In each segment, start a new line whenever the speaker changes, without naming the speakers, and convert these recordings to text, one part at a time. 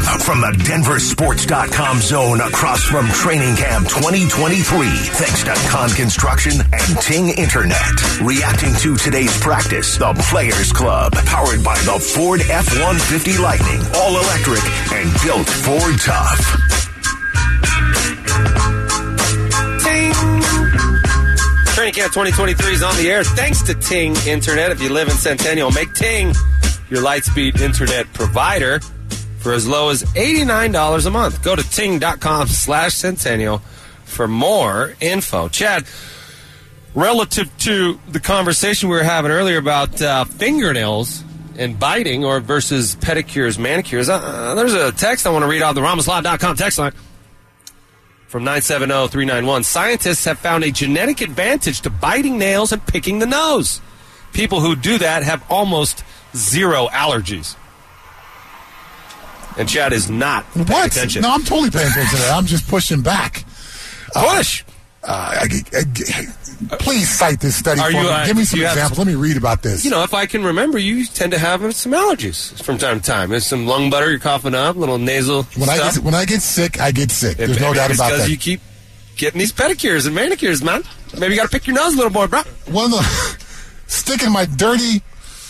Live from the DenverSports.com zone across from Training Camp 2023. Thanks to Kahn Construction and Ting Internet. Reacting to today's practice, the Players Club, powered by the Ford F-150 Lightning, all electric and built Ford tough.
Training Camp 2023 is on the air thanks to Ting Internet. If you live in Centennial, make Ting your Lightspeed Internet provider for as low as $89 a month. Go to ting.com slash centennial for more info. Chad, relative to the conversation we were having earlier about uh, fingernails and biting or versus pedicures, manicures, uh, there's a text I want to read out the RamosLaw.com text line from 970-391. Scientists have found a genetic advantage to biting nails and picking the nose. People who do that have almost zero allergies. And Chad is not paying
What?
attention.
No, I'm totally paying attention to that. I'm just pushing back.
Push!
Uh, I- I- I- please cite this study
Are
for
you,
me.
uh,
Give me some
you have-
examples. Let me read about this.
You know, if I can remember, you tend to have some allergies from time to time. There's some lung butter, you're coughing up, little nasal
when I
stuff.
get when I get sick, I get sick. There's
It-
no doubt about that.
you keep getting these pedicures and manicures, man. Maybe you got to pick your nose a little more, bro.
One of the sticking my dirty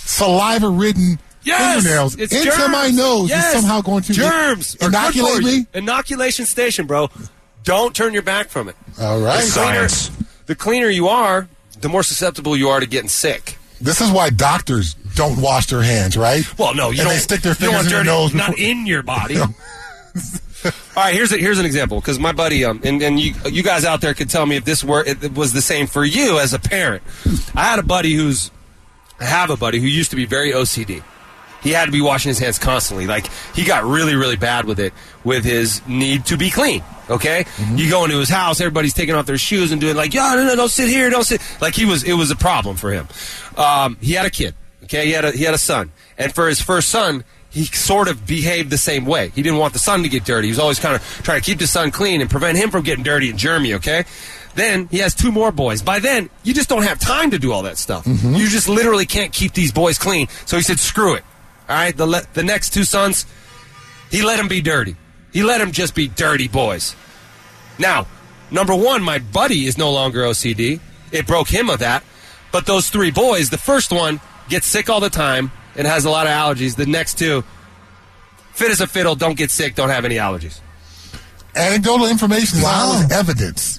saliva-ridden
Yes,
fingernails
it's
into
germs.
my nose
Yes.
is somehow going to
germs are
inoculate me.
Inoculation station, bro. Don't turn your back from it.
All right.
The cleaner, the cleaner you are, the more susceptible you are to getting sick.
This is why doctors don't wash their hands, right?
Well, no, you
and
don't.
they stick their fingers in their
dirty-
nose.
not
before-
in your body. All right, here's a, here's an example because my buddy um and, and you you guys out there could tell me if this were it, it was the same for you as a parent. I had a buddy who's I have a buddy who used to be very OCD. He had to be washing his hands constantly. Like he got really really bad with it with his need to be clean. Okay, you go into his house, everybody's taking off their shoes and doing like, yeah, no, no, don't sit here, don't sit. Like he was, it was a problem for him. Um, he had a kid. Okay, he had a he had a son, and for his first son, he sort of behaved the same way. He didn't want the son to get dirty. He was always kind of trying to keep the son clean and prevent him from getting dirty and germy. Okay. Then he has two more boys. By then, you just don't have time to do all that stuff. You just literally can't keep these boys clean. So he said, "Screw it." All right. The le- the next two sons, he let them be dirty. He let them just be dirty boys. Now, number one, my buddy is no longer OCD. It broke him of that. But those three boys, the first one gets sick all the time and has a lot of allergies. The next two, fit as a fiddle, don't get sick, don't have any allergies.
Anecdotal information is
Wow.
not evidence.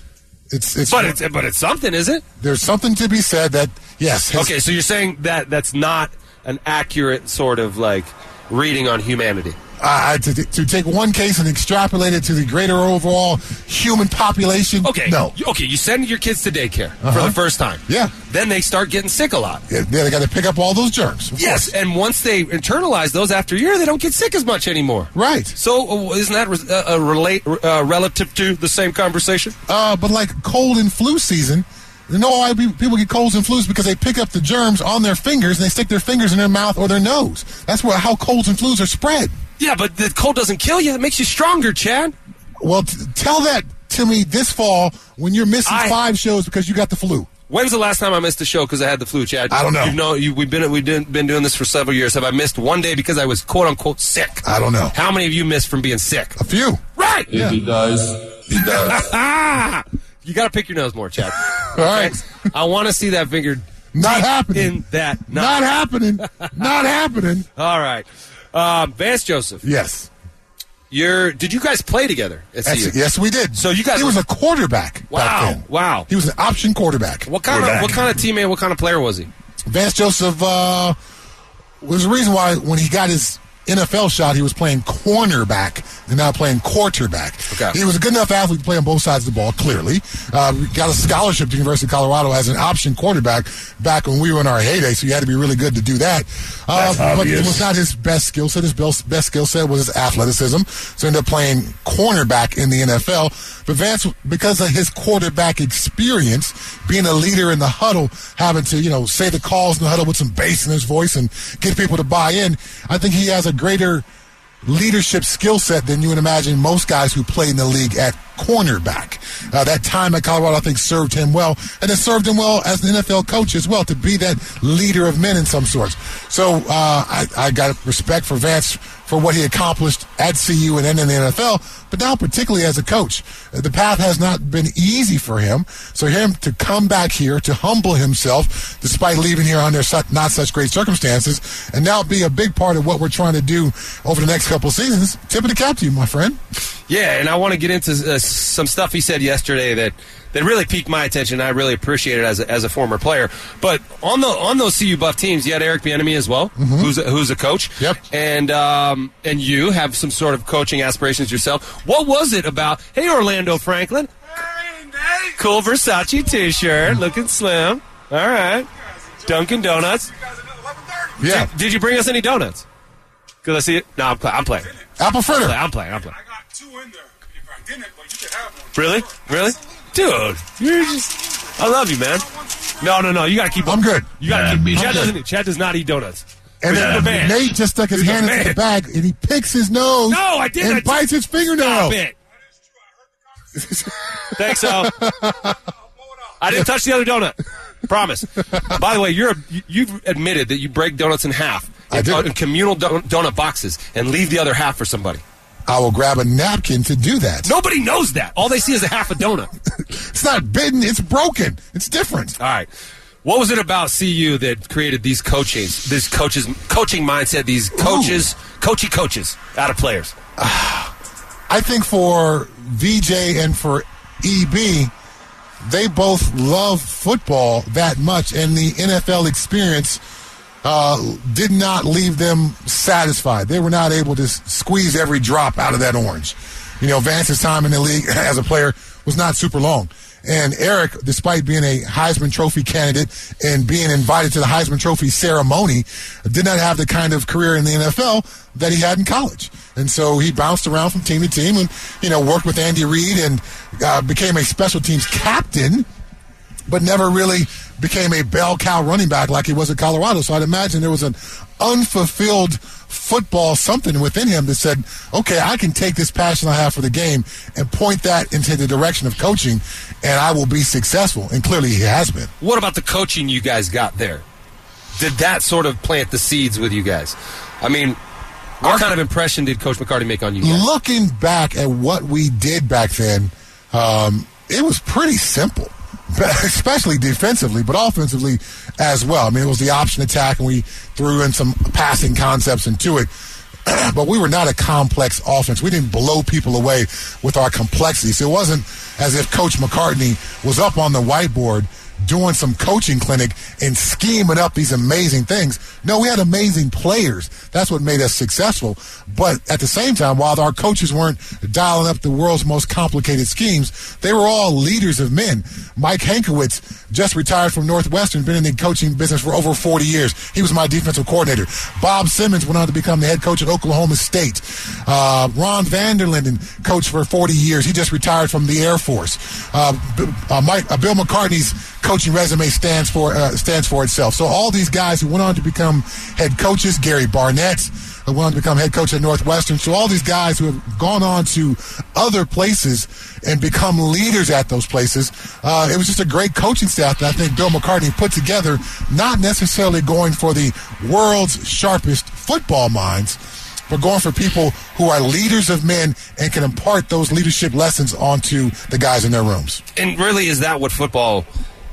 It's, it's
But it's but it's something, is it?
there's something to be said that yes. his-
Okay, so you're saying that that's not an accurate sort of like reading on humanity.
uh, to, to take one case and extrapolate it to the greater overall human population.
Okay.
no.
Okay, you send your kids to daycare for
Uh-huh.
the first time.
Yeah.
Then they start getting sick a lot.
Yeah, they got to pick up all those germs.
Yes,
course.
and once they internalize those after a year, they don't get sick as much anymore.
Right.
So uh, isn't that re- uh, uh, relate uh, relative to the same conversation?
Uh, but like cold and flu season, you know why people get colds and flus because they pick up the germs on their fingers and they stick their fingers in their mouth or their nose. That's where how colds and flus are spread.
Yeah, but the cold doesn't kill you; it makes you stronger, Chad.
Well, t- tell that to me this fall when you're missing
I-
five shows because you got the flu.
When's the last time I missed a show because I had the flu, Chad?
I don't know.
You know, you, we've been we've been, been doing this for several years. Have I missed one day because I was quote unquote sick?
I don't know.
How many of you missed from being sick?
A few.
Right.
If he does, he does.
You got to pick your nose more, Chad.
All right.
I want to see that finger
Not happening.
in that. nut.
Not happening. Not happening.
All right, um, Vance Joseph.
Yes.
You're. Did you guys play together at
That's
CU?
it. Yes, we did.
So you guys
He was a quarterback.
Wow,
Back then.
wow.
He was an option quarterback.
What kind of what kind of teammate? What kind of player was he?
Vance Joseph uh, was the reason why when he got his NFL shot, he was playing cornerback and now playing quarterback.
Okay.
He was a good enough athlete to play on both sides of the ball, clearly. Uh, got a scholarship to the University of Colorado as an option quarterback back when we were in our heyday, so you had to be really good to do that. Uh, but it was not his best skill set. His best best skill set was his athleticism, so he ended up playing cornerback in the NFL. But Vance, because of his quarterback experience, being a leader in the huddle, having to, you know, say the calls in the huddle with some bass in his voice and get people to buy in, I think he has a greater leadership skill set than you would imagine most guys who play in the league at cornerback. Uh, that time at Colorado, I think, served him well, and it served him well as an NFL coach as well to be that leader of men in some sorts. So uh, I, I got respect for Vance for what he accomplished at CU and then in the NFL, but now particularly as a coach. The path has not been easy for him. So him to come back here, to humble himself, despite leaving here under not such great circumstances, and now be a big part of what we're trying to do over the next couple of seasons, tip of the cap to you, my friend.
Yeah, and I want to get into uh, some stuff he said yesterday that that really piqued my attention. I really appreciate it as a, as a former player. But on the on those CU Buff teams, you had Eric Bieniemy as well, mm-hmm. who's a, who's a coach.
Yep.
And um, and you have some sort of coaching aspirations yourself. What was it about? Hey, Orlando Franklin. Hey, cool Versace T-shirt, looking slim. All right. Dunkin' Donuts.
Yeah.
Did, did you bring us any donuts? Because I see it. No, I'm, play, I'm playing.
Apple fritter.
I'm playing. I'm playing.
I got two in there. If I didn't, but you could have one.
Really? Really? Dude, you're just. I love you, man. No, no, no. You got to keep.
I'm good.
You got to
Yeah,
keep.
me
Chad doesn't. Chad does not eat donuts.
And
He's
then
the man.
Nate just stuck his
He's
hand into the bag and he picks his nose.
No, I didn't.
And
I just-
bites his fingernail.
Stop it. Thanks, Al. I didn't touch the other donut. Promise. By the way, you're you- you've admitted that you break donuts in half
I
in,
did.
in communal don- donut boxes and leave the other half for somebody.
I will grab a napkin to do that.
Nobody knows that. All they see is a half a donut.
It's not bitten. It's broken. It's different.
All right. What was it about CU that created these coaches, this coaches coaching mindset, these coaches, coachy coaches out of players?
I think for VJ and for EB, they both love football that much, and the NFL experience uh, did not leave them satisfied. They were not able to squeeze every drop out of that orange. You know, Vance's time in the league as a player was not super long. And Eric, despite being a Heisman Trophy candidate and being invited to the Heisman Trophy ceremony, did not have the kind of career in the NFL that he had in college. And so he bounced around from team to team and, you know, worked with Andy Reid and uh, became a special teams captain but never really became a bell cow running back like he was at Colorado. So I'd imagine there was an unfulfilled football something within him that said, okay, I can take this passion I have for the game and point that into the direction of coaching, and I will be successful. And clearly he has been.
What about the coaching you guys got there? Did that sort of plant the seeds with you guys? I mean, what kind of impression did Coach McCartney make on you guys?
Looking back at what we did back then, um, it was pretty simple, especially defensively, but offensively as well. I mean, it was the option attack, and we threw in some passing concepts into it. but we were not a complex offense. We didn't blow people away with our complexity. So it wasn't as if Coach McCartney was up on the whiteboard doing some coaching clinic and scheming up these amazing things. No, we had amazing players. That's what made us successful. But at the same time, while our coaches weren't dialing up the world's most complicated schemes, they were all leaders of men. Mike Hankwitz just retired from Northwestern, been in the coaching business for over 40 years. He was my defensive coordinator. Bob Simmons went on to become the head coach at Oklahoma State. Uh, Ron Vanderlinden coached for 40 years. He just retired from the Air Force. Uh, uh, Mike, uh, Bill McCartney's coaching resume stands for uh, stands for itself. So all these guys who went on to become head coaches, Gary Barnett, who went on to become head coach at Northwestern. So all these guys who have gone on to other places and become leaders at those places. Uh, it was just a great coaching staff that I think Bill McCartney put together, not necessarily going for the world's sharpest football minds, but going for people who are leaders of men and can impart those leadership lessons onto the guys in their rooms.
And really, is that what football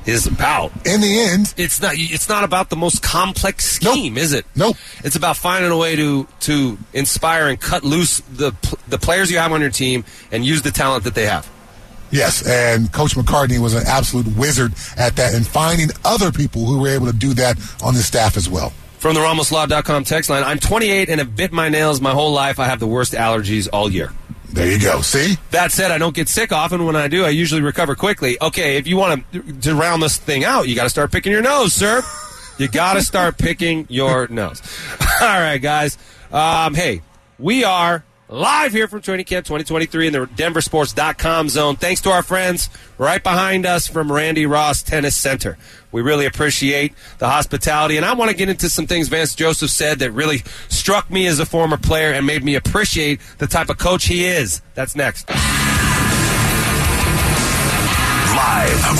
is about?
In the end,
It's not. It's not about the most complex scheme, is it?
Nope.
It's about finding a way to to inspire and cut loose the the players you have on your team and use the talent that they have.
Yes, and Coach McCartney was an absolute wizard at that and finding other people who were able to do that on the staff as well.
From the RamosLaw.com text line, I'm 28 and have bit my nails my whole life. I have the worst allergies all year.
There you go. See?
That said, I don't get sick often. When I do, I usually recover quickly. Okay, if you want to, to round this thing out, you got to start picking your nose, sir. You got to start picking your nose. All right, guys. Um, hey, we are live here from Training Camp 2023 in the DenverSports.com zone. Thanks to our friends right behind us from Randy Ross Tennis Center. We really appreciate the hospitality. And I want to get into some things Vance Joseph said that really struck me as a former player and made me appreciate the type of coach he is. That's next.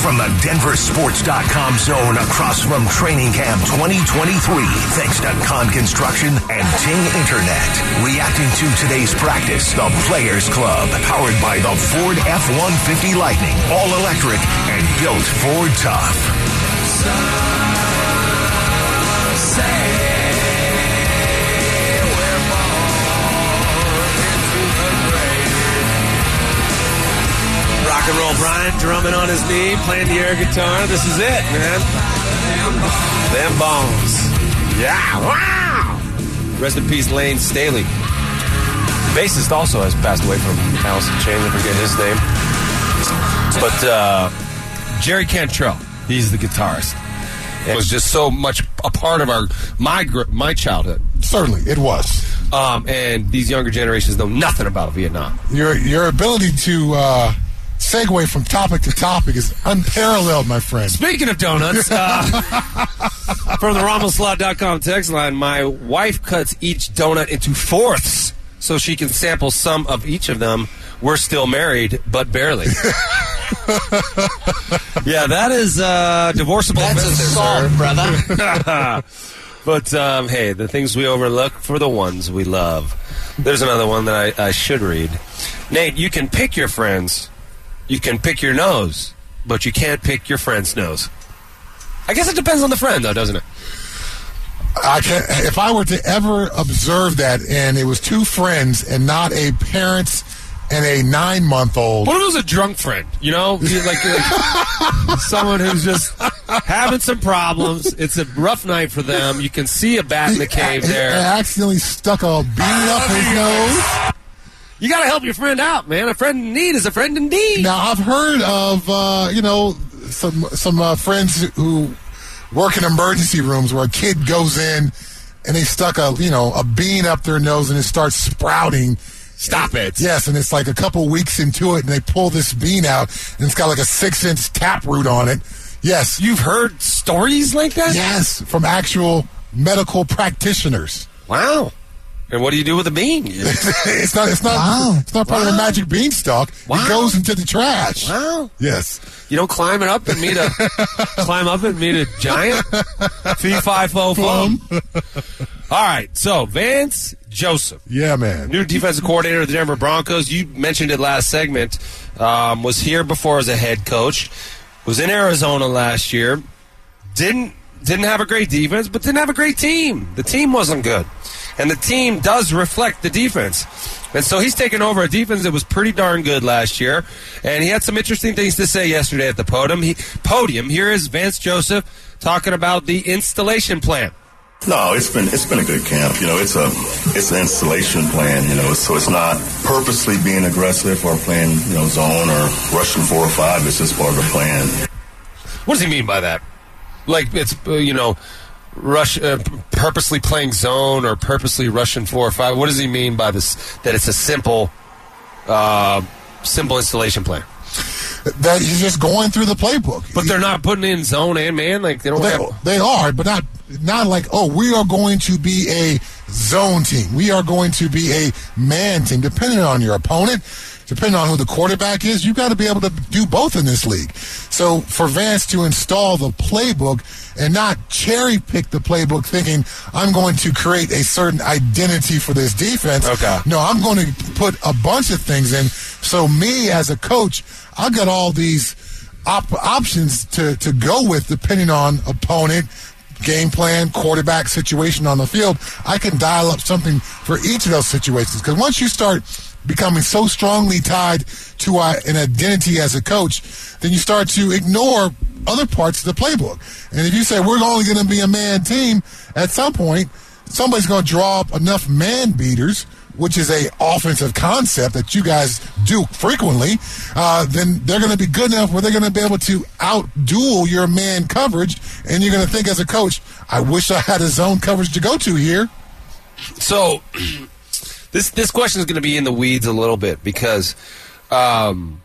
From the DenverSports.com zone across from Training Camp 2023. Thanks to Kahn Construction and Ting Internet. Reacting to today's practice, the Players Club, powered by the Ford F-150 Lightning, all electric and built Ford tough.
And roll Brian drumming on his knee, playing the air guitar. This is it, man. Them bones. Yeah, wow. Rest in peace, Layne Staley. The bassist also has passed away from Alice in Chains. I forget his name. But uh, Jerry Cantrell, he's the guitarist. It was just so much a part of our my my childhood.
Certainly, it was.
Um, and these younger generations know nothing about Vietnam.
Your your ability to uh, segue from topic to topic is unparalleled, my friend.
Speaking of donuts, uh, from the RamosLaw.com text line, my wife cuts each donut into fourths so she can sample some of each of them. We're still married, but barely. yeah, that is uh, divorceable
That's
offense
assault, brother.
but um, hey, the things we overlook for the ones we love. There's another one that I, I should read. Nate, you can pick your friends, you can pick your nose, but you can't pick your friend's nose. I guess it depends on the friend, though, doesn't it?
I can if I were to ever observe that, and it was two friends and not a parents and a nine month old.
What if it was a drunk friend? You know, like, like someone who's just having some problems. It's a rough night for them. You can see a bat in the cave
He
there.
accidentally stuck a bean up his nose.
You got to help your friend out, man. A friend in need is a friend indeed.
Now I've heard of uh, you know some some uh, friends who work in emergency rooms where a kid goes in and they stuck a you know a bean up their nose and it starts sprouting.
Stop it.
Yes, and it's like a couple weeks into it, and they pull this bean out, and it's got like a six-inch taproot on it. Yes,
You've heard stories like that?
yes, from actual medical practitioners.
Wow. And what do you do with a bean?
it's not. It's not.
Wow.
It's not part of the magic beanstalk.
Wow.
It goes into the trash.
wow.
Yes.
You don't climb it up and meet a climb up and meet a giant. Fee fi fo fum. All right. So Vance Joseph,
Yeah, man.
new defensive coordinator of the Denver Broncos. You mentioned it last segment. Um, was here before as a head coach. Was in Arizona last year. Didn't didn't have a great defense, but didn't have a great team. The team wasn't good, and the team does reflect the defense. And so he's taken over a defense that was pretty darn good last year, and he had some interesting things to say yesterday at the podium. He, podium. Here is Vance Joseph talking about the installation plan.
No, it's been it's been a good camp. You know, it's a it's an installation plan. You know, so it's not purposely being aggressive or playing you know zone or rushing four or five. It's just part of the plan.
What does he mean by that? Like it's uh, you know, rush uh, purposely playing zone or purposely rushing four or five. What does he mean by this? That it's a simple, uh, simple installation plan.
That he's just going through the playbook.
But they're not putting in zone and man. Like they don't
They,
have.
they are, but not not like oh we are going to be a zone team. We are going to be a man team. Depending on your opponent, depending on who the quarterback is, you've got to be able to do both in this league. So for Vance to install the playbook and not cherry pick the playbook, thinking I'm going to create a certain identity for this defense.
Okay.
No, I'm going to put a bunch of things in. So me as a coach, I got all these op- options to, to go with depending on opponent, game plan, quarterback situation on the field. I can dial up something for each of those situations because once you start becoming so strongly tied to an identity as a coach, then you start to ignore other parts of the playbook. And if you say we're only going to be a man team, at some point somebody's going to draw up enough man beaters which is a offensive concept that you guys do frequently, uh, then they're going to be good enough where they're going to be able to outduel your man coverage, and you're going to think as a coach, I wish I had a zone coverage to go to here.
So this this question is going to be in the weeds a little bit because um,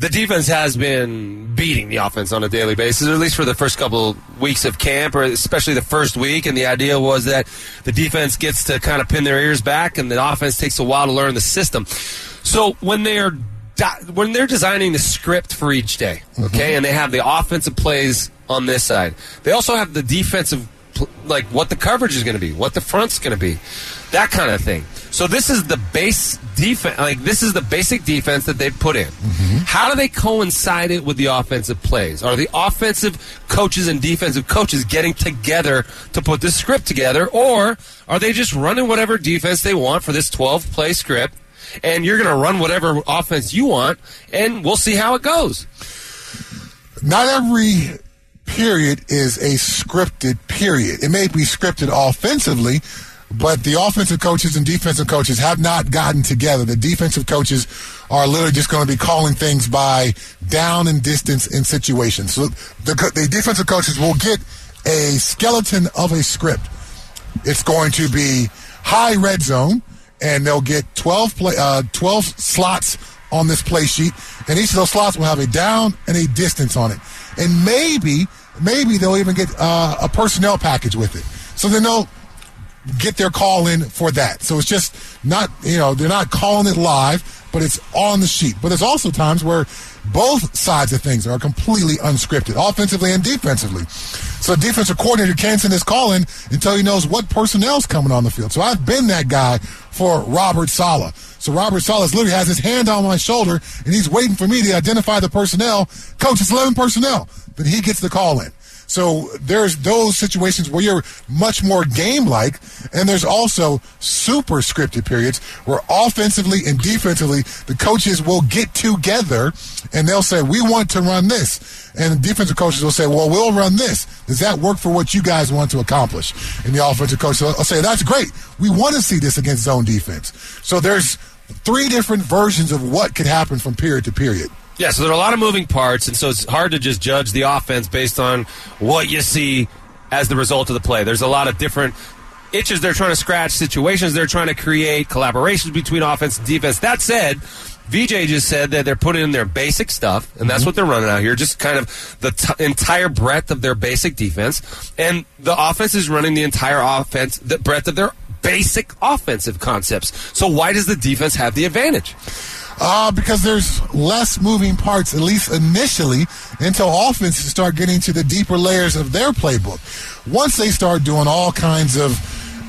the defense has been beating the offense on a daily basis, or at least for the first couple weeks of camp, or especially the first week. And the idea was that the defense gets to kind of pin their ears back, and the offense takes a while to learn the system. So when they are when they're designing the script for each day, okay, and they have the offensive plays on this side, they also have the defensive, like what the coverage is going to be, what the front's going to be, that kind of thing. So this is the base defense, like this is the basic defense that they put in. Mm-hmm. How do they coincide it with the offensive plays? Are the offensive coaches and defensive coaches getting together to put this script together, or are they just running whatever defense they want for this 12 play script? and you're going to run whatever offense you want, and we'll see how it goes.
not every period is a scripted period. It may be scripted offensively, but the offensive coaches and defensive coaches have not gotten together. The defensive coaches are literally just going to be calling things by down and distance in situations. So the, the defensive coaches will get a skeleton of a script. It's going to be high red zone, and they'll get 12 play, uh, 12 slots on this play sheet, and each of those slots will have a down and a distance on it. And maybe, maybe they'll even get uh, a personnel package with it. So then they'll get their call in for that. So it's just not, you know, they're not calling it live, but it's on the sheet. But there's also times where both sides of things are completely unscripted, offensively and defensively. So defensive coordinator can't send his call in until he knows what personnel's coming on the field. So I've been that guy for Robert Saleh. So Robert Saleh literally has his hand on my shoulder and he's waiting for me to identify the personnel. Coach, it's 11 personnel. Then he gets the call in. So there's those situations where you're much more game-like, and there's also super scripted periods where offensively and defensively the coaches will get together and they'll say, "We want to run this," and the defensive coaches will say, "Well, we'll run this. Does that work for what you guys want to accomplish?" And the offensive coach will say, "That's great. We want to see this against zone defense." So there's three different versions of what could happen from period to period.
Yeah, so there are a lot of moving parts, and so it's hard to just judge the offense based on what you see as the result of the play. There's a lot of different itches they're trying to scratch, situations they're trying to create, collaborations between offense and defense. That said, VJ just said that they're putting in their basic stuff, and that's mm-hmm. what they're running out here, just kind of the t- entire breadth of their basic defense. And the offense is running the entire offense, the breadth of their basic offensive concepts. So why does the defense have the advantage?
Uh, because there's less moving parts, at least initially, until offenses start getting to the deeper layers of their playbook. Once they start doing all kinds of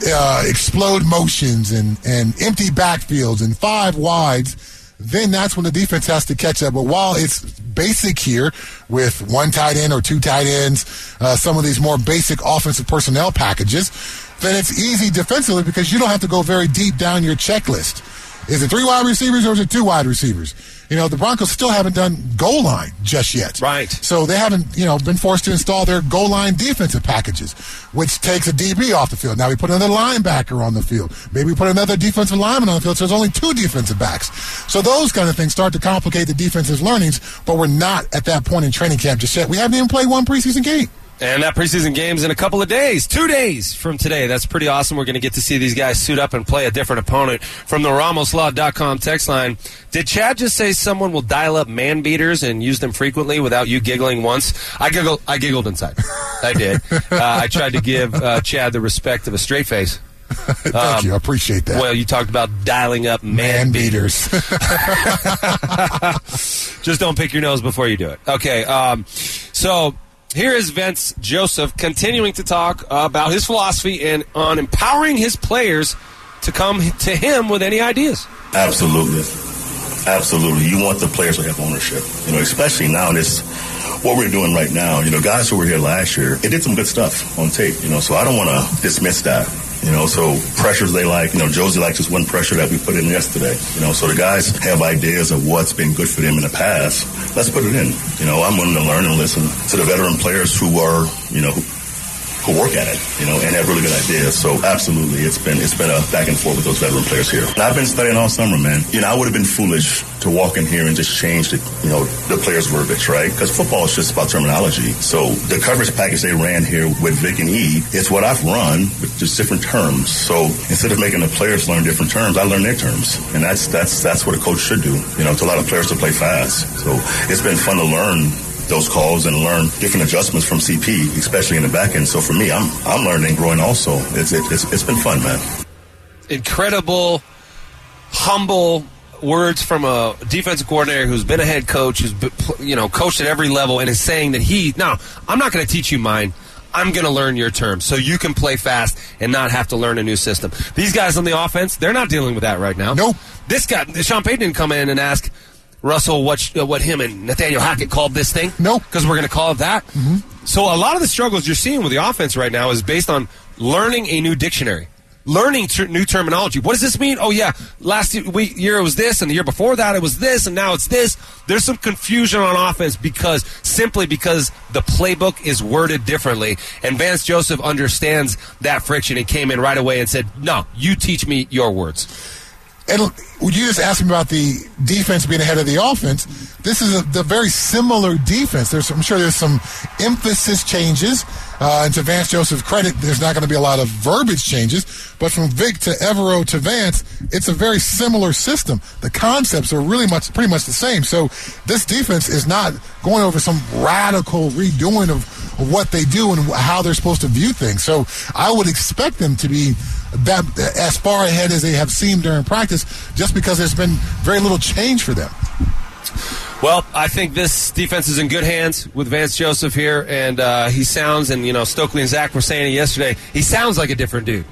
uh, explode motions and, and empty backfields and five wides, then that's when the defense has to catch up. But while it's basic here with one tight end or two tight ends, uh, some of these more basic offensive personnel packages, then it's easy defensively because you don't have to go very deep down your checklist. Is it three wide receivers or is it two wide receivers? You know, the Broncos still haven't done goal line just yet.
Right.
So they haven't, you know, been forced to install their goal line defensive packages, which takes a DB off the field. Now we put another linebacker on the field. Maybe we put another defensive lineman on the field, so there's only two defensive backs. So those kind of things start to complicate the defense's learnings, but we're not at that point in training camp just yet. We haven't even played one preseason game.
And that preseason game's in a couple of days, two days from today. That's pretty awesome. We're going to get to see these guys suit up and play a different opponent from the RamosLaw.com text line. Did Chad just say someone will dial up man beaters and use them frequently without you giggling once? I giggled. I giggled inside. I did. Uh, I tried to give uh, Chad the respect of a straight face.
Thank
Um,
you. I appreciate that.
Well, you talked about dialing up man,
Man
beaters.
beaters.
Just don't pick your nose before you do it. Okay. Um, so here is Vince Joseph continuing to talk about his philosophy and on empowering his players to come to him with any ideas.
Absolutely. Absolutely. You want the players to have ownership. You know, especially now in this what we're doing right now, you know, guys who were here last year, it did some good stuff on tape, you know, so I don't want to dismiss that. You know, so pressures they like, you know, Josey likes this one pressure that we put in yesterday. You know, so the guys have ideas of what's been good for them in the past. Let's put it in. You know, I'm willing to learn and listen to the veteran players who are, you know, who, work at it, you know, and have really good ideas. So absolutely, it's been it's been a back and forth with those veteran players here. And I've been studying all summer, man. You know, I would have been foolish to walk in here and just change the you know the players' verbiage, right? Because football is just about terminology. So the coverage package they ran here with Vic and E, it's what I've run with just different terms. So instead of making the players learn different terms, I learn their terms, and that's that's that's what a coach should do. You know, to allow the players to play fast. So it's been fun to learn those calls and learn different adjustments from CP, especially in the back end. So for me, I'm I'm learning growing also. It's it, it's, it's been fun, man.
Incredible, humble, words from a defensive coordinator who's been a head coach, who's been, you know coached at every level, and is saying that he now I'm not going to teach you mine. I'm going to learn your terms so you can play fast and not have to learn a new system. These guys on the offense, they're not dealing with that right now.
Nope.
This guy, Sean Payton didn't come in and ask Russell what uh, what him and Nathaniel Hackett called this thing.
Nope.
Because we're going to call it that. So a lot of the struggles you're seeing with the offense right now is based on learning a new dictionary. Learning ter- new terminology. What does this mean? Oh yeah, last year, week, year it was this, and the year before that it was this, and now it's this. There's some confusion on offense because simply because the playbook is worded differently, and Vance Joseph understands that friction and came in right away and said, "No, you teach me your words."
And you just asked me about the defense being ahead of the offense. This is a the very similar defense. There's, I'm sure there's some emphasis changes. Uh, and to Vance Joseph's credit, there's not going to be a lot of verbiage changes. But from Vic to Evero to Vance, it's a very similar system. The concepts are really much, pretty much the same. So this defense is not going over some radical redoing of what they do and how they're supposed to view things. So I would expect them to be that as far ahead as they have seemed during practice, just because there's been very little change for them.
Well, I think this defense is in good hands with Vance Joseph here, and uh, he sounds, and you know, Stokley and Zach were saying it yesterday. He sounds like a different dude.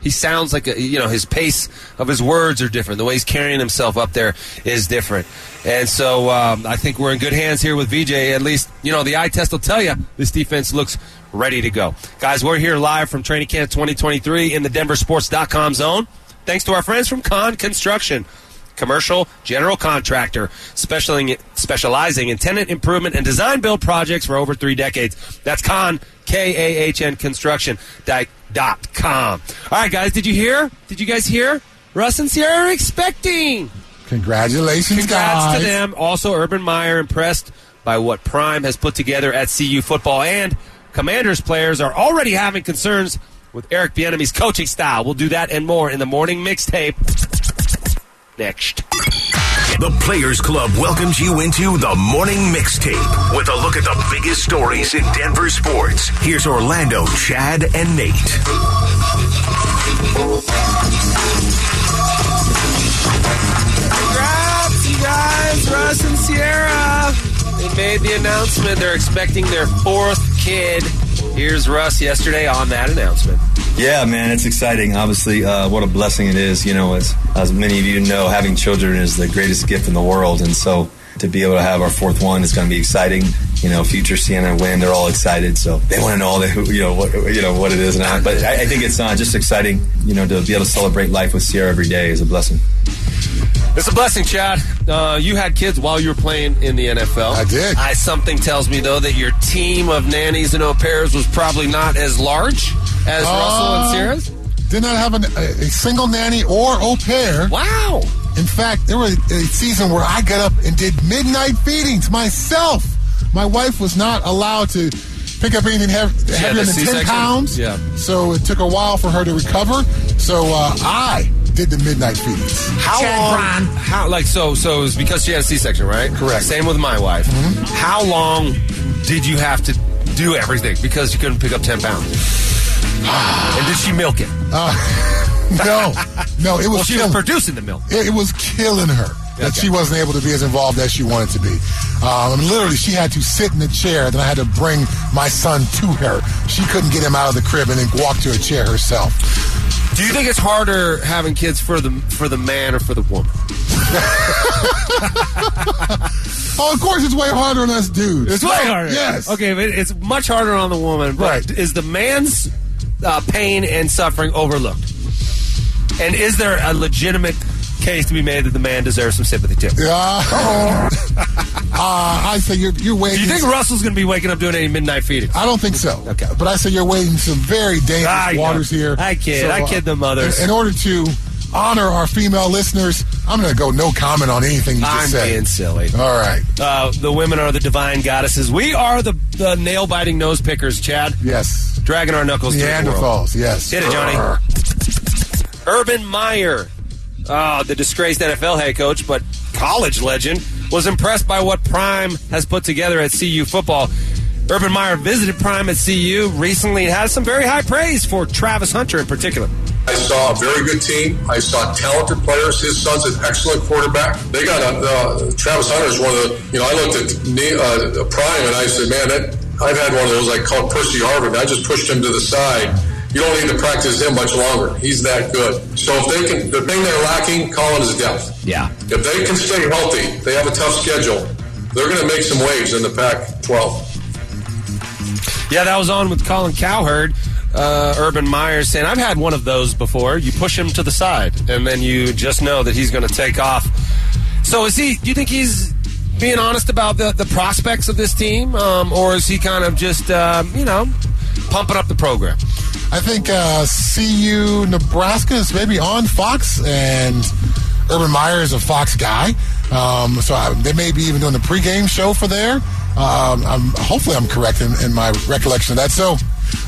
He sounds like a, you know his pace of his words are different. The way he's carrying himself up there is different, and so um, I think we're in good hands here with VJ. At least you know the eye test will tell you this defense looks ready to go. Guys, we're here live from Training Camp 2023 in the DenverSports.com zone. Thanks to our friends from Kahn Construction commercial general contractor specializing, in tenant improvement and design build projects for over three decades. That's Kahn, K A H N Construction dot com. All right, guys, did you hear? Did you guys hear? Russ and Sierra are expecting.
Congratulations,
Congrats
guys.
to them. Also, Urban Meyer impressed by what Prime has put together at CU football, and Commanders players are already having concerns with Eric Bieniemy's coaching style. We'll do that and more in the morning mixtape next.
The Players Club welcomes you into the morning mixtape with a look at the biggest stories in Denver sports. Here's Orlando, Chad, and Nate.
You guys, Russ and Sierra. They made the announcement. They're expecting their fourth kid. Here's Russ yesterday on that announcement.
Yeah, man, it's exciting. Obviously, uh, what a blessing it is. You know, as as many of you know, having children is the greatest gift in the world, and so to be able to have our fourth one is going to be exciting. You know, future Sienna and Win, they're all excited, so they want to know all the who- you know what you know what it is now. But I, I think it's uh, just exciting. You know, to be able to celebrate life with Sierra every day is a blessing.
It's a blessing, Chad. Uh, you had kids while you were playing in the NFL.
I did.
I, something tells me though that your team of nannies and au pairs was probably not as large as Russell and
Uh, Did not have an, a, a single nanny or au pair.
Wow.
In fact, there was a season where I got up and did midnight feedings myself. My wife was not allowed to pick up anything heavier
the
than 10
C-section?
pounds.
Yeah.
So it took a while for her to recover. So uh, I did the midnight feedings.
How long? How like so? So it was because she had a C-section, right?
Correct.
Same with my wife. How long did you have to do everything because you couldn't pick up ten pounds? And did she milk it?
No, no, it was
Well, she was producing the milk.
it, it was killing her that
Okay.
she wasn't able to be as involved as she wanted to be. Um, I mean, literally, she had to sit in the chair. Then I had to bring my son to her. She couldn't get him out of the crib and then walk to a chair herself.
Do you think it's harder having kids for the for the man or for the woman?
Oh, of course, it's way harder on us dudes.
It's way harder.
Yes.
Okay, but it's much harder on the woman. But
Right.
Is the man's uh, pain and suffering overlooked? And is there a legitimate case to be made that the man deserves some sympathy too?
Uh, uh, I say you're you're waiting.
Do
waiting.
you think Russell's going to be waking up doing any midnight feedings?
I don't think so.
Okay.
But I say you're wading some very dangerous
I know.
waters here.
I kid. I kid the mothers.
In, in order to honor our female listeners, I'm going to go no comment on anything you just said.
I'm
said.
being silly.
All right.
Uh, the women are the divine goddesses. We are the, the nail biting nose pickers, Chad.
Yes.
Dragging our knuckles through the world.
Neanderthals. Yes.
Hit it, Johnny.
Grr.
Urban Meyer, uh, the disgraced NFL head coach, but college legend, was impressed by what Prime has put together at CU football. Urban Meyer visited Prime at CU recently and has some very high praise for Travis Hunter in particular.
I saw a very good team. I saw talented players. His son's an excellent quarterback. They got a, uh, Travis Hunter is one of the, you know, I looked at uh, Prime and I said, man, that, I've had one of those I call Percy Harvin. I just pushed him to the side. You don't need to practice him much longer. He's that good. So if they can, the thing they're lacking, Colin, is depth.
Yeah.
If they can stay healthy, they have a tough schedule. They're going to make some waves in the Pac-12.
Yeah, that was on with Colin Cowherd. Uh, Urban Meyer saying, I've had one of those before. You push him to the side, and then you just know that he's going to take off. So, is he, do you think he's being honest about the, the prospects of this team? Um, or is he kind of just, uh, you know, pumping up the program?
I think uh, CU Nebraska is maybe on Fox, and Urban Meyer is a Fox guy. Um, so I, they may be even doing the pregame show for there. Um, I'm, hopefully, I'm correct in, in my recollection of that. So,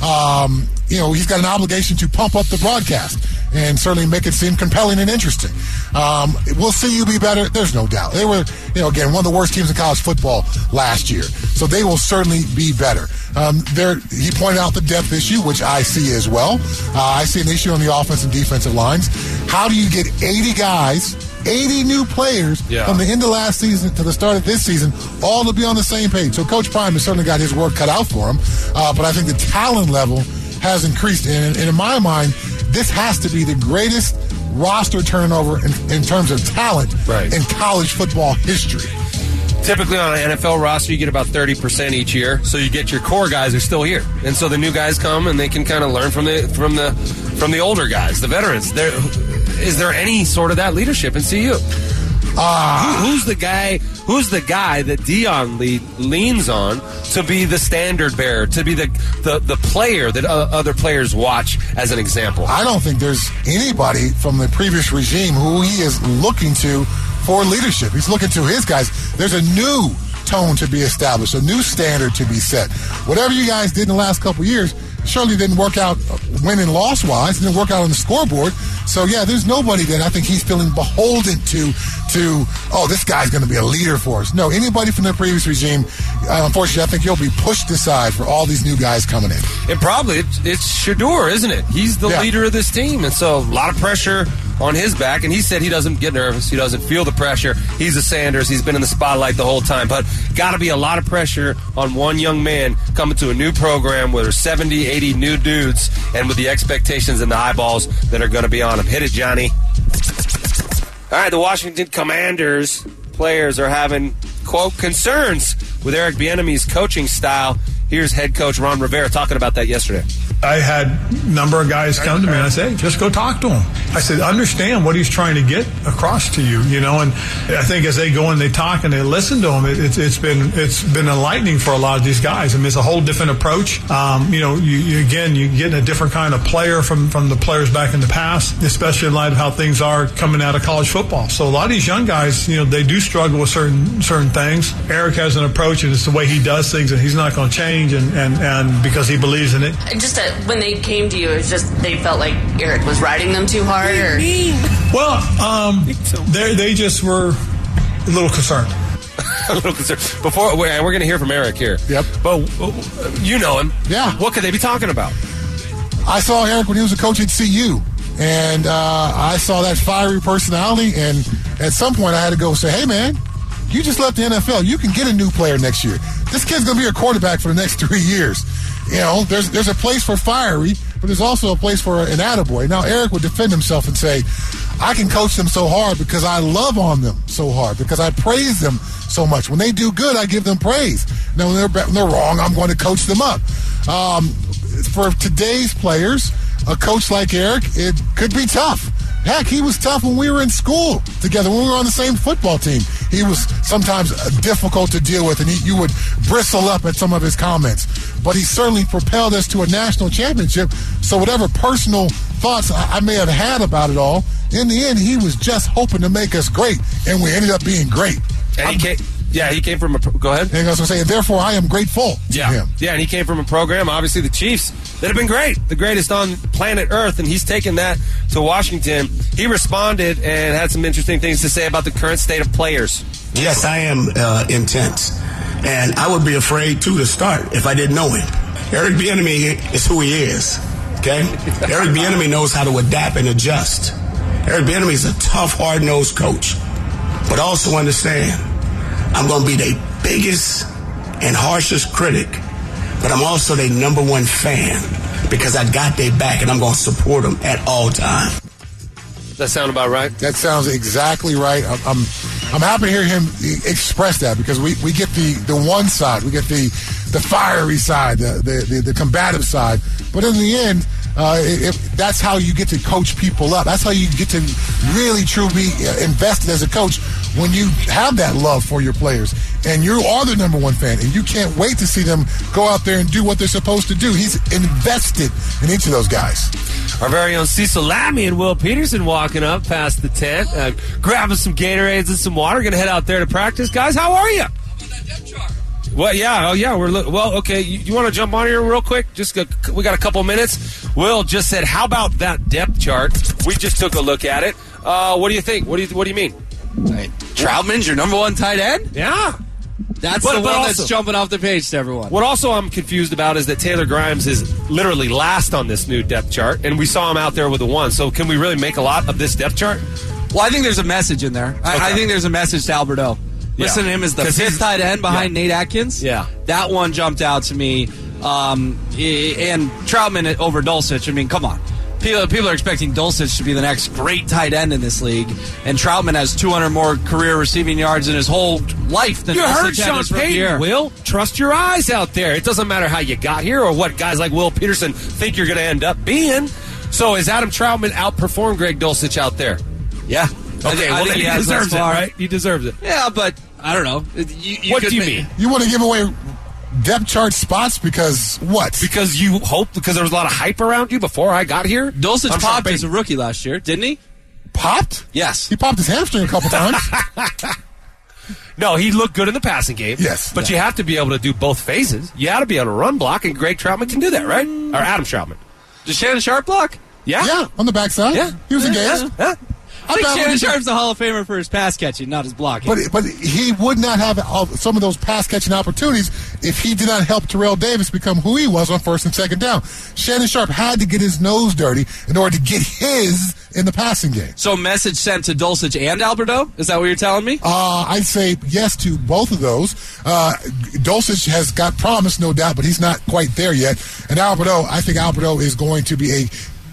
um, you know, he's got an obligation to pump up the broadcast and certainly make it seem compelling and interesting. Um, will see you be better? There's no doubt. They were, you know, again, one of the worst teams in college football last year. So they will certainly be better. Um, there, he pointed out the depth issue, which I see as well. Uh, I see an issue on the offensive and defensive lines. How do you get 80 guys 80 new players
Yeah.
from the end of last season to the start of this season, all to be on the same page. So Coach Prime has certainly got his work cut out for him, uh, but I think the talent level has increased. And, and in my mind, this has to be the greatest roster turnover in, in terms of talent
Right.
in college football history.
Typically on an NFL roster, you get about 30% each year. So you get your core guys are still here. And so the new guys come and they can kind of learn from the from the from the older guys, the veterans. There is there any sort of that leadership in CU? Who, who's the guy? Who's the guy that Deion le- leans on to be the standard bearer, to be the the, the player that uh, other players watch as an example?
I don't think there's anybody from the previous regime who he is looking to for leadership. He's looking to his guys. There's a new tone to be established, a new standard to be set. Whatever you guys did in the last couple years surely didn't work out win and loss wise, didn't work out on the scoreboard. So yeah, there's nobody that I think he's feeling beholden to to oh this guy's going to be a leader for us. No, anybody from the previous regime, uh, unfortunately, I think he'll be pushed aside for all these new guys coming in.
And probably it's, it's Shedeur, isn't it? He's the
Yeah.
leader of this team, and so a lot of pressure on his back. And he said he doesn't get nervous, he doesn't feel the pressure. He's a Sanders, he's been in the spotlight the whole time, but got to be a lot of pressure on one young man coming to a new program where there's 70, 80 new dudes, and with the expectations and the eyeballs that are going to be on him. Hit it, Johnny. All right, the Washington Commanders players are having quote concerns with Eric Bieniemy's coaching style. Here's head coach Ron Rivera talking about that yesterday.
I had a number of guys come to me and I said, hey, just go talk to him. I said, understand what he's trying to get across to you, you know, and I think as they go and they talk and they listen to him, it, it's, it's been, it's been enlightening for a lot of these guys. I mean, it's a whole different approach. Um, you know, you, you again, you get a different kind of player from, from the players back in the past, especially in light of how things are coming out of college football. So a lot of these young guys, you know, they do struggle with certain, certain things. Eric has an approach and it's the way he does things and he's not going to change and, and, and because he believes in it.
Just when they came to you, it was just they felt like Eric was riding them too hard, or
Well, um, they they just were a little concerned.
a little concerned. Before we're, we're going to hear from Eric here.
Yep.
But uh, you know him.
Yeah.
What could they be talking about?
I saw Eric when he was a coach at CU, and uh, I saw that fiery personality. And at some point, I had to go say, "Hey, man, you just left the NFL. You can get a new player next year. This kid's going to be a quarterback for the next three years. You know, there's there's a place for fiery, but there's also a place for an attaboy. Now, Eric would defend himself and say, I can coach them so hard because I love on them so hard, because I praise them so much. When they do good, I give them praise. Now, when they're, when they're wrong, I'm going to coach them up. Um, for today's players, a coach like Eric, it could be tough. Heck, he was tough when we were in school together, when we were on the same football team. He was sometimes uh, difficult to deal with, and he, you would bristle up at some of his comments. But he certainly propelled us to a national championship. So, whatever personal thoughts I, I may have had about it all, in the end, he was just hoping to make us great, and we ended up being great.
And he came, yeah, he came from a. pro- Go ahead.
And I was going to say, therefore, I am grateful
Yeah,
to him.
yeah, and he came from a program, obviously the Chiefs, that have been great, the greatest on planet Earth, and he's taken that to Washington. He responded and had some interesting things to say about the current state of players.
Yes, I am uh, intense. And I would be afraid, too, to start if I didn't know him. Eric Bieniemy is who he is. Okay? Eric Bieniemy knows how to adapt and adjust. Eric Bieniemy is a tough, hard-nosed coach. But also understand, I'm going to be their biggest and harshest critic, but I'm also their number one fan because I got their back and I'm going to support them at all times.
That sound about right?
That sounds exactly right. I'm, I'm, I'm happy to hear him express that because we, we get the, the one side, we get the the fiery side, the the, the, the combative side. But in the end, uh, if that's how you get to coach people up. That's how you get to really truly uh, invested as a coach when you have that love for your players and you are the number one fan and you can't wait to see them go out there and do what they're supposed to do. He's invested in each of those guys.
Our very own Cecil Lammey and Will Peterson walking up past the tent, uh, grabbing some Gatorades and some water. Going to head out there to practice. Guys, how are you? Well, yeah, oh yeah, we're look. Well, okay, you, you want to jump on here real quick? Just go, we got a couple minutes. Will just said, "How about that depth chart?" We just took a look at it. Uh, what do you think? What do you What do you mean?
Hey, Trautman's your number one tight end.
Yeah,
that's
But-
the one
also-
that's jumping off the page to everyone.
What also I'm confused about is that Taylor Grimes is literally last on this new depth chart, and we saw him out there with the one. So can we really make a lot of this depth chart?
Well, I think there's a message in there. I, I think there's a message to Alberto.
Yeah.
Listen to him as the fifth tight end behind
yeah.
Nate Adkins.
Yeah.
that one jumped out to me. Um, and Trautman over Dulcich. I mean, come on. People, people are expecting Dulcich to be the next great tight end in this league, and Trautman has 200 more career receiving yards in his whole life than
You
Dulcich
heard Sean Payton. Will. Trust your eyes out there. It doesn't matter how you got here or what guys like Will Peterson think you're going to end up being. So is Adam Trautman outperformed Greg Dulcich out there?
Yeah.
Okay,
I
well,
he
he deserves it, right? He deserves it.
Yeah, but I don't know. You, you
what do you
ma-
mean?
You want to give away depth chart spots because what?
Because you hope because there was a lot of hype around you before I got here.
Dulcich
I'm
popped
Sean
as a rookie last year, didn't he?
Popped?
Yes.
He popped his hamstring a couple times.
No, he looked good in the passing game.
Yes.
but you have to be able to do both phases. You got to be able to run block, and Greg Trautman can do that, right? Or Adam Trautman.
Does Shannon Sharpe block?
Yeah,
yeah, on the backside.
Yeah.
He was
Yeah,
engaged.
yeah.
I think Shannon Sharpe's a Hall of Famer for his pass catching, not his blocking.
But but he would not have some of those pass catching opportunities if he did not help Terrell Davis become who he was on first and second down. Shannon Sharpe had to get his nose dirty in order to get his in the passing game.
so message sent to Dulcich and Alberto? Is that what you're telling me?
Uh, I'd say yes to both of those. Uh, Dulcich has got promise, no doubt, but he's not quite there yet. And Alberto, I think Alberto is going to be a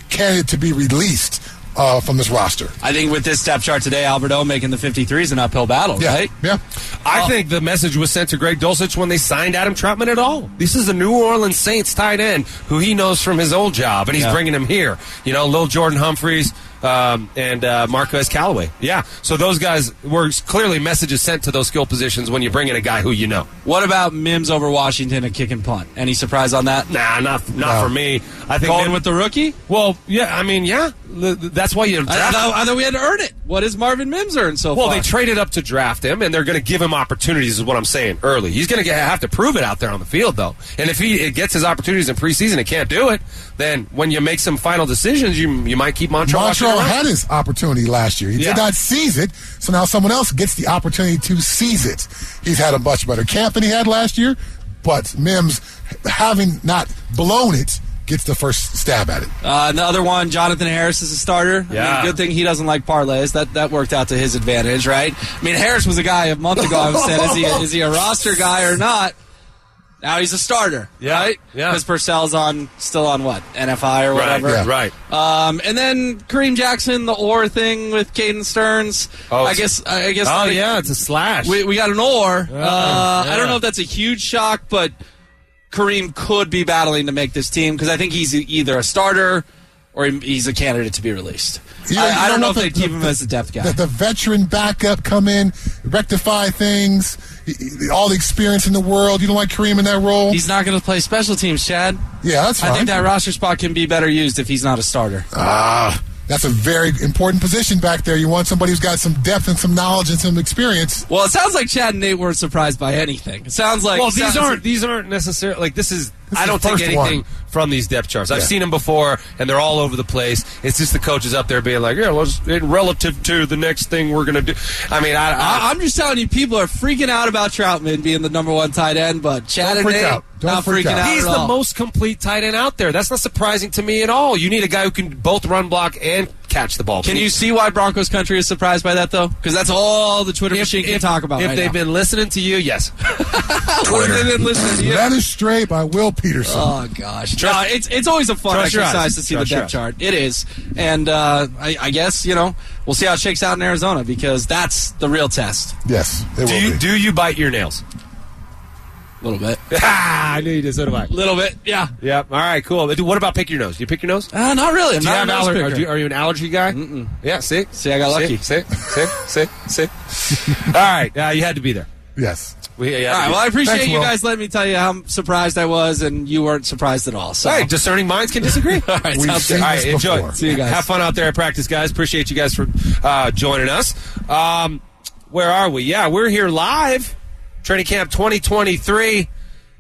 candidate to be released uh, from this roster.
I think with this depth chart today, Alberto making the 53 is an uphill battle,
Yeah,
right?
yeah.
I think the message was sent to Greg Dulcich when they signed Adam Trautman at all. This is a New Orleans Saints tight end who he knows from his old job, and he's
Yeah.
bringing him here. You know, Lil Jordan Humphreys um, and uh, Marquez Callaway. Yeah, so those guys were clearly messages sent to those skill positions when you bring in a guy who you know.
What about Mims over Washington and kick and punt? Any surprise on that?
Nah, not not
No.
for me. I think
Going with the rookie?
well, yeah. I mean, yeah. That's why you
I,
draft.
thought, I thought we had to earn it. What has Marvin Mims earned so
Well,
far?
Well, they traded up to draft him, and they're going to give him opportunities. Is what I'm saying early. He's going to have to prove it out there on the field, though. And if he gets his opportunities in preseason and can't do it, then when you make some final decisions, you you might keep Montrell.
Montrell
Washington
had his opportunity last year. He
Yeah.
did not seize it, so now someone else gets the opportunity to seize it. He's had a much better camp than he had last year, but Mims, having not blown it, gets the first stab at it.
Uh, the other one, Jonathan Harris is a starter. I
Yeah.
mean, good thing he doesn't like parlays. That that worked out to his advantage, right? I mean, Harris was a guy a month ago. I said, is he is he a roster guy or not? Now he's a starter,
Yeah,
right?
yeah.
Because Purcell's on still on what NFI or
Right,
whatever.
Yeah.
right.
Um, and then Kareem Jackson, the or thing with Caden Sterns.
Oh,
I guess I guess.
Oh
like,
yeah, it's a slash.
we, we got an or. uh, I don't know if that's a huge shock, but Kareem could be battling to make this team because I think he's either a starter or he's a candidate to be released.
You-
I, I don't know if
the-
they keep
the-
him as a depth guy.
The, the veteran backup come in, rectify things, he- he- all the experience in the world. You don't like Kareem in that role?
he's not going to play special teams, Chad.
yeah, that's fine.
I think that roster spot can be better used if he's not a starter.
Ah, that's a very important position back there. You want somebody who's got some depth and some knowledge and some experience.
Well, it sounds like Chad and Nate weren't surprised by anything. It sounds like
well, these
sounds-
aren't these aren't necessarily like this is
This
I
is
don't
think
anything
one.
From these depth charts. I've
Yeah.
seen them before, and they're all over the place. It's just the coaches up there being like, "Yeah, let's in relative to the next thing we're going to do." I mean, I, I,
I, I'm just telling you, people are freaking out about Trautman being the number one tight end, but Chad and
freak
Nate.
Don't freak
freaking
out.
out.
He's
at
the
all.
most complete tight end out there. That's not surprising to me at all. You need a guy who can both run block and catch the ball.
Can you see why Broncos country is surprised by that though? Because that's all the Twitter machine can talk about.
If
right
they've
now.
been listening to you, yes.
what have they been listening to you?
Led astray by Will Peterson.
Oh gosh, no, it's it's always a fun
Trust
exercise
eyes.
to see
Trust
the
your
depth chart. It is, and uh, I, I guess you know we'll see how it shakes out in Arizona because that's the real test.
yes, it
do
will
you
be.
do you bite your nails?
A little bit,
Ah, I knew you did. So do I.
a little bit, yeah.
Yep. All right. Cool. But What about pick your nose? Do you pick your nose?
Uh, not really. I'm
Do you
not
have
a
aller- are, you, are you an allergy guy? Mm-mm. Yeah. See.
See, I got lucky.
See. See. See. See. see. All right. Uh, you had to be there.
yes.
We, yeah,
All right. Well, I appreciate
Thanks,
you
Will.
guys letting me tell you how surprised I was, and you weren't surprised at all. So,
Hey, discerning minds can disagree.
all right,
We've seen.
All
this
enjoy.
before.
See you guys.
Have fun out there at practice, guys. Appreciate you guys for uh, joining us. Um, where are we? Yeah, we're here live, training camp 2023,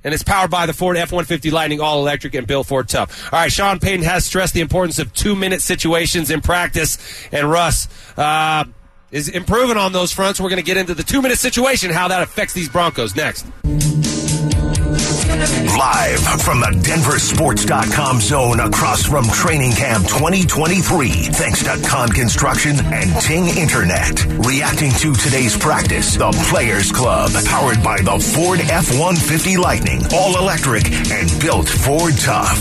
and it's powered by the Ford F-150 Lightning All Electric and Bill Ford Tough. All right, Sean Payton has stressed the importance of two-minute situations in practice, and Russ uh, is improving on those fronts. We're going to get into the two-minute situation, how that affects these Broncos next.
Live from the DenverSports.com zone across from Training Camp 2023. Thanks to Kahn Construction and Ting Internet. Reacting to today's practice, the Players Club, powered by the Ford F-150 Lightning, all electric and built Ford Tough.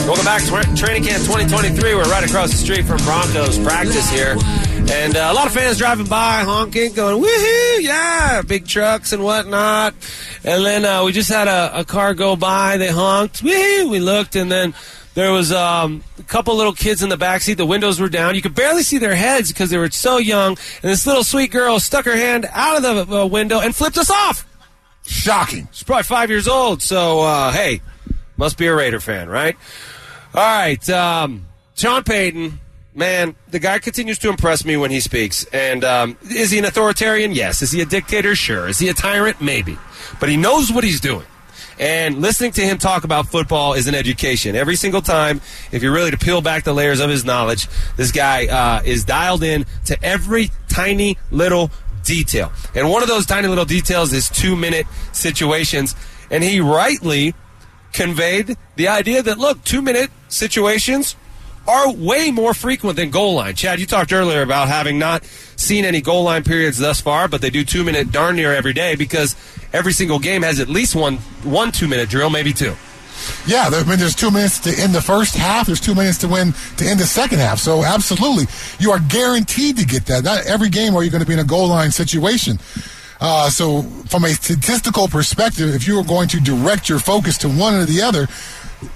Welcome back to Tra- Training Camp 2023. We're right across the street from Broncos practice here. And uh, a lot of fans driving by, honking, going, woohoo, yeah, big trucks and whatnot. And then uh, we just had a, a car go by. They honked, woohoo. We looked, and then there was um, a couple little kids in the back seat. The windows were down. You could barely see their heads because they were so young. And this little sweet girl stuck her hand out of the uh, window and flipped us off.
Shocking.
She's probably five years old, so uh, hey, must be a Raider fan, right? All right, um, Sean Payton, man, the guy continues to impress me when he speaks. And um, is he an authoritarian? Yes. Is he a dictator? Sure. Is he a tyrant? Maybe. But he knows what he's doing. And listening to him talk about football is an education. Every single time, if you're really to peel back the layers of his knowledge, this guy uh, is dialed in to every tiny little detail. And one of those tiny little details is two minute situations. And he rightly conveyed the idea that, look, two minute situations are way more frequent than goal line. Chad, you talked earlier about having not seen any goal line periods thus far, but they do two minute darn near every day because every single game has at least one one two minute drill, maybe two.
Yeah, there, I mean, there's two minutes to end the first half. There's two minutes to win to end the second half. So absolutely, you are guaranteed to get that. Not every game are you going to be in a goal line situation. Uh, so from a statistical perspective, if you are going to direct your focus to one or the other,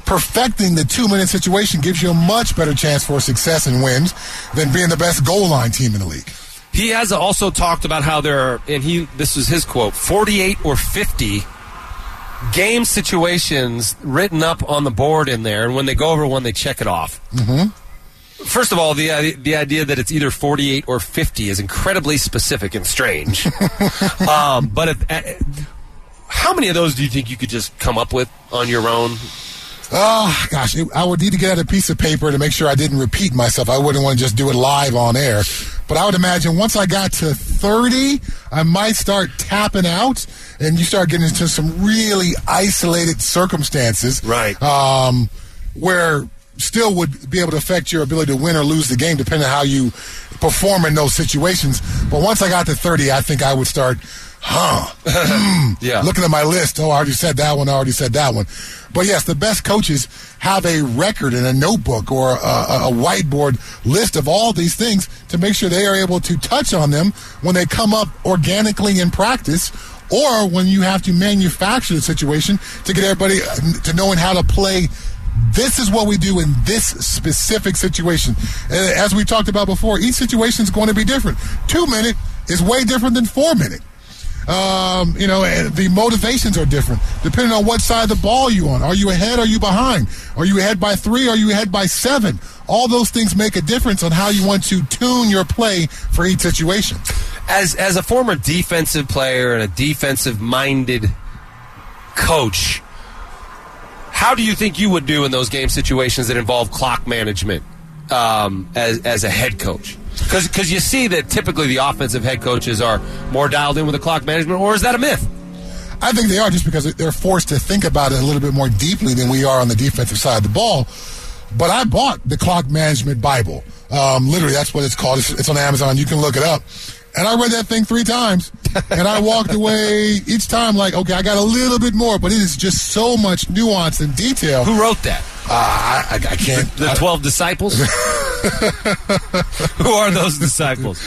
perfecting the two minute situation gives you a much better chance for success and wins than being the best goal line team in the league.
He has also talked about how there are, and he this was his quote, 48 or 50 game situations written up on the board in there, and when they go over one, they check it off.
Mm-hmm.
First of all, the uh, the idea that it's either 48 or 50 is incredibly specific and strange. um, but if, uh, how many of those do you think you could just come up with on your own?
Oh gosh, it, I would need to get out a piece of paper to make sure I didn't repeat myself. I wouldn't want to just do it live on air. But I would imagine once I got to 30, I might start tapping out, and you start getting into some really isolated circumstances,
right?
Um, where still would be able to affect your ability to win or lose the game, depending on how you perform in those situations. But once I got to 30, I think I would start. Huh. Hmm.
yeah.
Looking at my list. Oh, I already said that one. I already said that one. But yes, the best coaches have a record in a notebook or a, a, whiteboard list of all these things to make sure they are able to touch on them when they come up organically in practice or when you have to manufacture the situation to get everybody to knowing how to play this is what we do in this specific situation. Uh, As we talked about before, each situation is going to be different. Two minute is way different than four minute. Um, you know, the motivations are different depending on what side of the ball you on. Are you ahead? Are you behind? Are you ahead by three? Are you ahead by seven? All those things make a difference on how you want to tune your play for each situation.
as as a former defensive player and a defensive minded coach, how do you think you would do in those game situations that involve clock management um, as as a head coach? Because you see that typically the offensive head coaches are more dialed in with the clock management, or is that a myth?
I think they are just because they're forced to think about it a little bit more deeply than we are on the defensive side of the ball. But I bought the clock management Bible. Um, literally, that's what it's called. It's, it's on Amazon. You can look it up. And I read that thing three times, and I walked away each time like, okay, I got a little bit more, but it is just so much nuance and detail.
Who wrote that?
Uh, I, I, I can't.
The, the twelve disciples. Who are those disciples?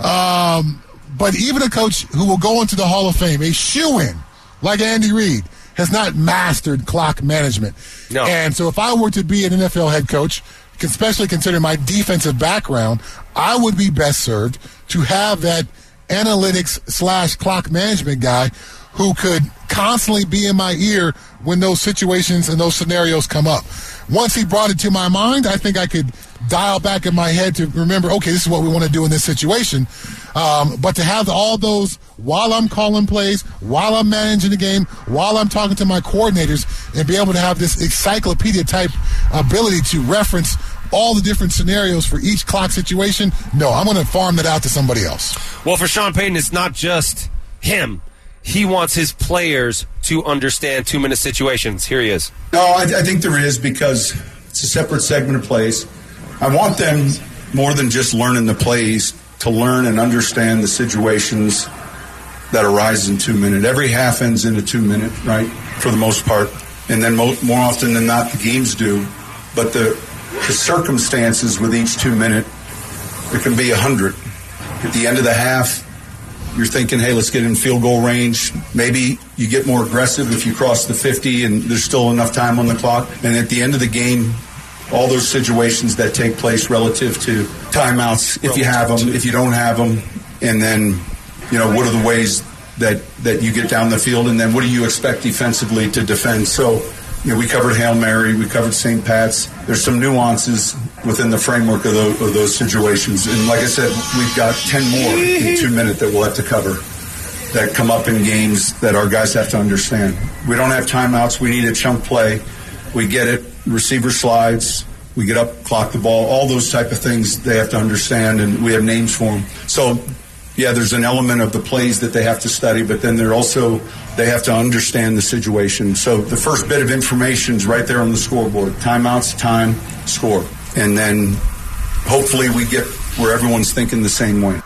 Um, but even a coach who will go into the Hall of Fame, a shoe in, like Andy Reid, has not mastered clock management.
No.
And so if I were to be an NFL head coach, especially considering my defensive background, I would be best served to have that analytics slash clock management guy who could constantly be in my ear when those situations and those scenarios come up. Once he brought it to my mind, I think I could dial back in my head to remember, okay, this is what we want to do in this situation. Um, but to have all those while I'm calling plays, while I'm managing the game, while I'm talking to my coordinators, and be able to have this encyclopedia type ability to reference all the different scenarios for each clock situation, no, I'm going to farm that out to somebody else.
Well, for Sean Payton, it's not just him. He wants his players to understand two minute situations. Here he is.
No, I, I think there is because it's a separate segment of plays. I want them more than just learning the plays to learn and understand the situations that arise in two minute. Every half ends in a two minute, right? For the most part, and then mo- more often than not, the games do. But the the circumstances with each two minute, it can be a hundred. At the end of the half, you're thinking, hey, let's get in field goal range. Maybe you get more aggressive if you cross the 50 and there's still enough time on the clock. And at the end of the game, all those situations that take place relative to timeouts, if you have them, if you don't have them, and then, you know, what are the ways that, that you get down the field, and then what do you expect defensively to defend? So, you know, we covered Hail Mary, we covered St. Pat's. There's some nuances within the framework of those, of those situations. And like I said, we've got 10 more in two minutes that we'll have to cover that come up in games that our guys have to understand. We don't have timeouts. We need a chunk play. We get it. Receiver slides. We get up, clock the ball. All those type of things they have to understand, and we have names for them. So, yeah, there's an element of the plays that they have to study, but then they're also they have to understand the situation. So the first bit of information is right there on the scoreboard: timeouts, time, score, and then hopefully we get where everyone's thinking the same way.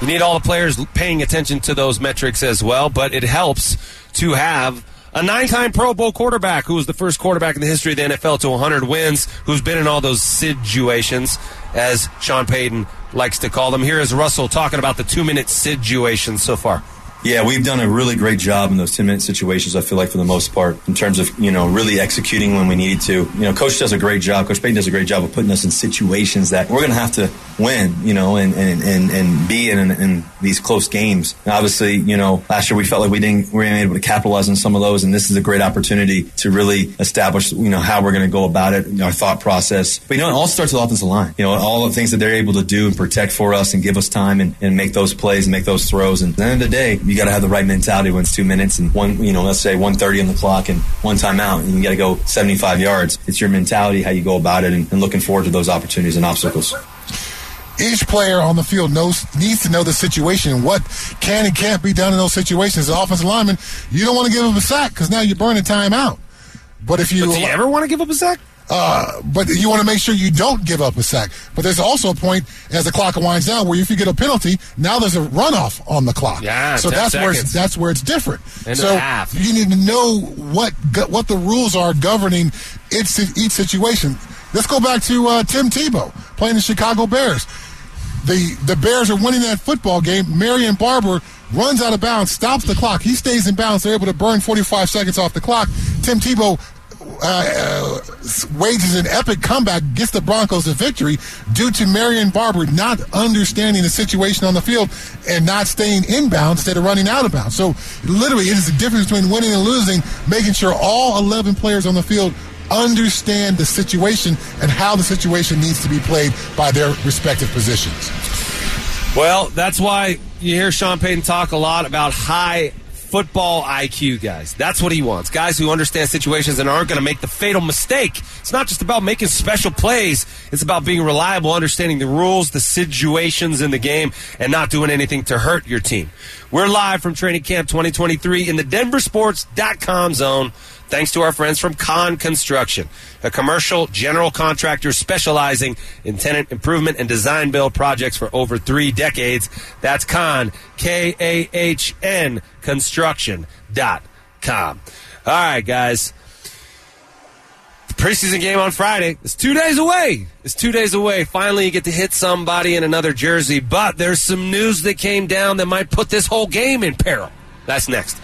You need all the players paying attention to those metrics as well, but it helps to have a nine time Pro Bowl quarterback who was the first quarterback in the history of the NFL to 100 wins, who's been in all those situations, as Sean Payton likes to call them. Here is Russell talking about the two minute situations so far.
Yeah, we've done a really great job in those 10 minute situations, I feel like, for the most part, in terms of, you know, really executing when we needed to. You know, Coach does a great job. Coach Payton does a great job of putting us in situations that we're going to have to win, you know, and, and, and, and be in, in these close games. And obviously, you know, last year we felt like we didn't, we weren't able to capitalize on some of those, and this is a great opportunity to really establish, you know, how we're going to go about it, our thought process. But, you know, it all starts with the offensive line. You know, all the things that they're able to do and protect for us and give us time and, and make those plays and make those throws. And at the end of the day, you got to have the right mentality when it's two minutes and one, you know, let's say 130 on the clock and one timeout, and you got to go 75 yards. It's your mentality, how you go about it, and, and looking forward to those opportunities and obstacles
each player on the field knows needs to know the situation, and what can and can't be done in those situations. As offensive lineman, you don't want to give up a sack because now you're burning time out. But if you,
but do you ever want to give up a sack?
Uh, but you want to make sure you don't give up a sack. But there's also a point as the clock winds down where if you get a penalty, now there's a runoff on the clock.
Yeah,
so that's
seconds.
where it's, that's where it's different.
End
so you need to know what what the rules are governing each, each situation. Let's go back to uh, Tim Tebow playing the Chicago Bears. The the Bears are winning that football game. Marion Barber runs out of bounds, stops the clock. He stays in bounds. They're able to burn 45 seconds off the clock. Tim Tebow uh, uh, wages an epic comeback, gets the Broncos a victory due to Marion Barber not understanding the situation on the field and not staying inbound instead of running out of bounds. So literally, it is the difference between winning and losing, making sure all 11 players on the field understand the situation and how the situation needs to be played by their respective positions.
Well, that's why you hear Sean Payton talk a lot about high football IQ guys. That's what he wants. Guys who understand situations and aren't going to make the fatal mistake. It's not just about making special plays. It's about being reliable, understanding the rules, the situations in the game, and not doing anything to hurt your team. We're live from training camp 2023 in the denversports.com zone thanks to our friends from Kahn Construction, a commercial general contractor specializing in tenant improvement and design build projects for over three decades. That's Kahn, K A H N, construction.com. All right, guys. The preseason game on Friday is two days away. It's two days away. Finally, you get to hit somebody in another jersey, but there's some news that came down that might put this whole game in peril. That's next.